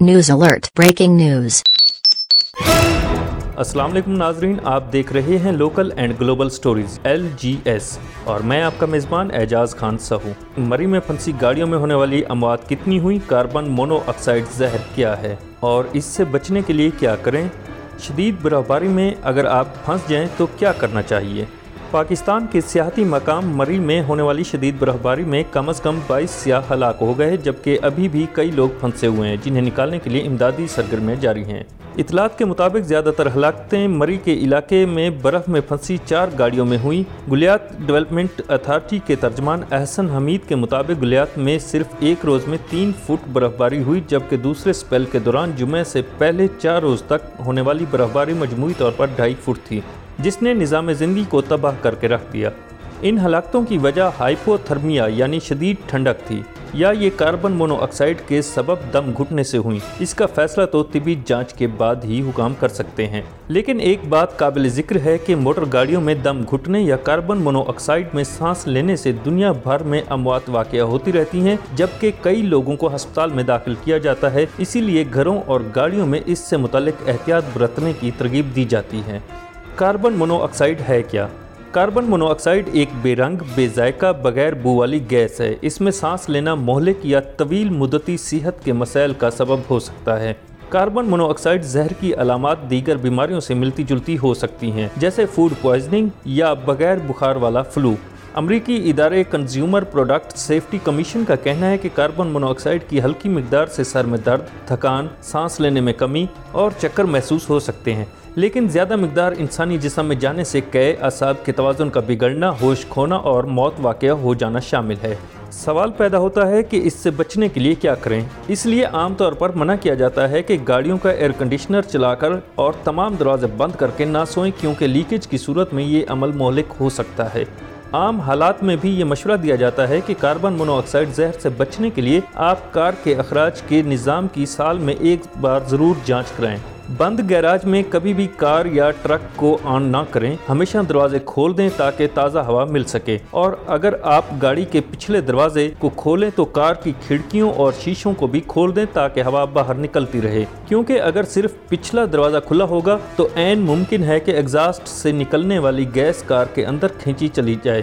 News alert breaking news السلام علیکم ناظرین، آپ دیکھ رہے ہیں local and global stories L G S اور میں آپ کا میزبان اعجاز خان سہو مری میں پھنسی گاڑیوں میں ہونے والی اموات کتنی ہوئی، کاربن مونو آکسائیڈ زہر کیا ہے؟ اور اس سے بچنے کے لیے کیا کریں؟ شدید برفباری میں اگر آپ پھنس جائیں تو کیا کرنا چاہیے؟ پاکستان کے سیاحتی مقام مری میں ہونے والی شدید برفباری میں کم از کم بائیس سیاح ہلاک ہو گئے، جبکہ ابھی بھی کئی لوگ پھنسے ہوئے ہیں، جنہیں نکالنے کے لیے امدادی سرگرمیاں جاری ہیں۔ اطلاعات کے مطابق زیادہ تر ہلاکتیں مری کے علاقے میں برف میں پھنسی چار گاڑیوں میں ہوئیں۔ گلیات ڈیولپمنٹ اتھارٹی کے ترجمان احسن حمید کے مطابق گلیات میں صرف ایک روز میں تین فٹ برف باری ہوئی، جبکہ دوسرے سپیل کے دوران جمعہ سے پہلے چار روز تک ہونے والی برف باری مجموعی طور پر ڈھائی فٹ تھی۔ جس نے نظام زندگی کو تباہ کر کے رکھ دیا۔ ان ہلاکتوں کی وجہ ہائپو تھرمیا یعنی شدید ٹھنڈک تھی، یا یہ کاربن مونو آکسائڈ کے سبب دم گھٹنے سے ہوئی اس کا فیصلہ تو طبی جانچ کے بعد ہی حکام کر سکتے ہیں۔ لیکن ایک بات قابل ذکر ہے کہ موٹر گاڑیوں میں دم گھٹنے یا کاربن مونو آکسائڈ میں سانس لینے سے دنیا بھر میں اموات واقعہ ہوتی رہتی ہیں، جبکہ کئی لوگوں کو ہسپتال میں داخل کیا جاتا ہے۔ اسی لیے گھروں اور گاڑیوں میں اس سے متعلق احتیاط برتنے کی ترغیب دی جاتی ہے۔ کاربن مونو آکسائڈ ہے کیا؟ کاربن مونو آکسائڈ ایک بے رنگ، بے ذائقہ، بغیر بو والی گیس ہے۔ اس میں سانس لینا مہلک یا طویل مدتی صحت کے مسائل کا سبب ہو سکتا ہے۔ کاربن مونو آکسائڈ زہر کی علامات دیگر بیماریوں سے ملتی جلتی ہو سکتی ہیں، جیسے فوڈ پوائزننگ یا بغیر بخار والا فلو امریکی ادارے کنزیومر پروڈکٹ سیفٹی کمیشن کا کہنا ہے کہ کاربن مونو آکسائڈ کی ہلکی مقدار سے سر میں درد، تھکان، سانس لینے میں کمی اور چکر محسوس ہو سکتے ہیں۔ لیکن زیادہ مقدار انسانی جسم میں جانے سے قے، اعصاب کے توازن کا بگڑنا، ہوش کھونا اور موت واقعہ ہو جانا شامل ہے۔ سوال پیدا ہوتا ہے کہ اس سے بچنے کے لیے کیا کریں؟ اس لیے عام طور پر منع کیا جاتا ہے کہ گاڑیوں کا ایئر کنڈیشنر چلا کر اور تمام دروازے بند کر کے نہ سوئیں کیونکہ لیکیج کی صورت میں یہ عمل مہلک ہو سکتا ہے۔ عام حالات میں بھی یہ مشورہ دیا جاتا ہے کہ کاربن مونوآکسائڈ زہر سے بچنے کے لیے آپ کار کے اخراج کے نظام کی سال میں ایک بار ضرور جانچ کرائیں بند گیراج میں کبھی بھی کار یا ٹرک کو آن نہ کریں، ہمیشہ دروازے کھول دیں تاکہ تازہ ہوا مل سکے۔ اور اگر آپ گاڑی کے پچھلے دروازے کو کھولیں تو کار کی کھڑکیوں اور شیشوں کو بھی کھول دیں تاکہ ہوا باہر نکلتی رہے۔ کیونکہ اگر صرف پچھلا دروازہ کھلا ہوگا تو عین ممکن ہے کہ ایگزاسٹ سے نکلنے والی گیس کار کے اندر کھینچی چلی جائے۔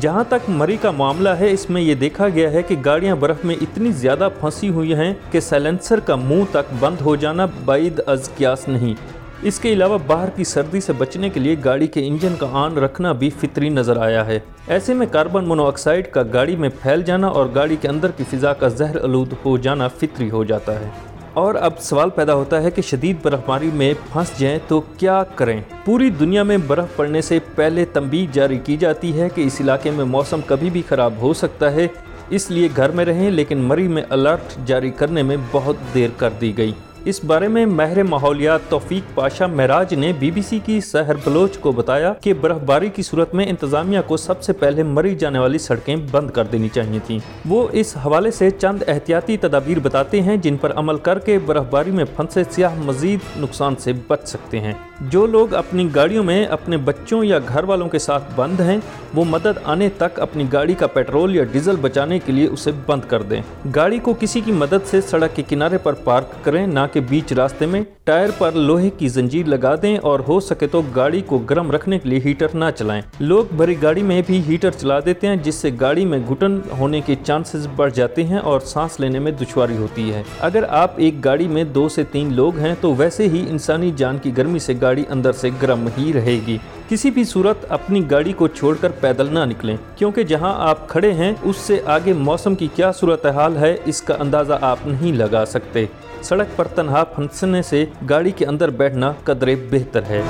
جہاں تک مری کا معاملہ ہے، اس میں یہ دیکھا گیا ہے کہ گاڑیاں برف میں اتنی زیادہ پھنسی ہوئی ہیں کہ سیلنسر کا منہ تک بند ہو جانا بعید از قیاس نہیں۔ اس کے علاوہ باہر کی سردی سے بچنے کے لیے گاڑی کے انجن کا آن رکھنا بھی فطری نظر آیا ہے۔ ایسے میں کاربن مونوآکسائڈ کا گاڑی میں پھیل جانا اور گاڑی کے اندر کی فضا کا زہر آلود ہو جانا فطری ہو جاتا ہے۔ اور اب سوال پیدا ہوتا ہے کہ شدید برف باری میں پھنس جائیں تو کیا کریں؟ پوری دنیا میں برف پڑنے سے پہلے تنبیہ جاری کی جاتی ہے کہ اس علاقے میں موسم کبھی بھی خراب ہو سکتا ہے، اس لیے گھر میں رہیں لیکن مری میں الرٹ جاری کرنے میں بہت دیر کر دی گئی۔ اس بارے میں مہر ماحولیات توفیق پاشا معراج نے بی بی سی کی سحر بلوچ کو بتایا کہ برف باری کی صورت میں انتظامیہ کو سب سے پہلے مری جانے والی سڑکیں بند کر دینی چاہیے تھیں۔ وہ اس حوالے سے چند احتیاطی تدابیر بتاتے ہیں جن پر عمل کر کے برف باری میں پھنسے سیاہ مزید نقصان سے بچ سکتے ہیں۔ جو لوگ اپنی گاڑیوں میں اپنے بچوں یا گھر والوں کے ساتھ بند ہیں، وہ مدد آنے تک اپنی گاڑی کا پیٹرول یا ڈیزل بچانے کے لیے اسے بند کر دیں۔ گاڑی کو کسی کی مدد سے سڑک کے کنارے پر پارک کریں، نہ کہ کے بیچ راستے میں ٹائر پر لوہے کی زنجیر لگا دیں اور ہو سکے تو گاڑی کو گرم رکھنے کے لیے ہیٹر نہ چلائیں۔ لوگ بھری گاڑی میں بھی ہیٹر چلا دیتے ہیں، جس سے گاڑی میں گھٹن ہونے کے چانسز بڑھ جاتے ہیں اور سانس لینے میں دشواری ہوتی ہے۔ اگر آپ ایک گاڑی میں دو سے تین لوگ ہیں، تو ویسے ہی انسانی جان کی گرمی سے گاڑی اندر سے گرم ہی رہے گی۔ کسی بھی صورت اپنی گاڑی کو چھوڑ کر پیدل نہ نکلیں، کیونکہ جہاں آپ کھڑے ہیں، اس سے آگے موسم کی کیا صورتحال ہے، اس کا اندازہ آپ نہیں لگا سکتے۔ سڑک پر تنہا پھنسنے سے گاڑی کے اندر بیٹھنا قدرے بہتر ہے۔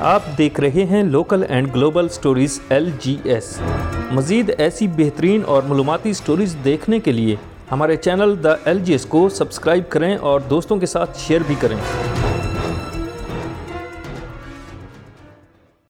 آپ دیکھ رہے ہیں local and global stories L G S مزید ایسی بہترین اور معلوماتی سٹوریز دیکھنے کے لیے ہمارے channel the L G S کو سبسکرائب کریں اور دوستوں کے ساتھ شیئر بھی کریں۔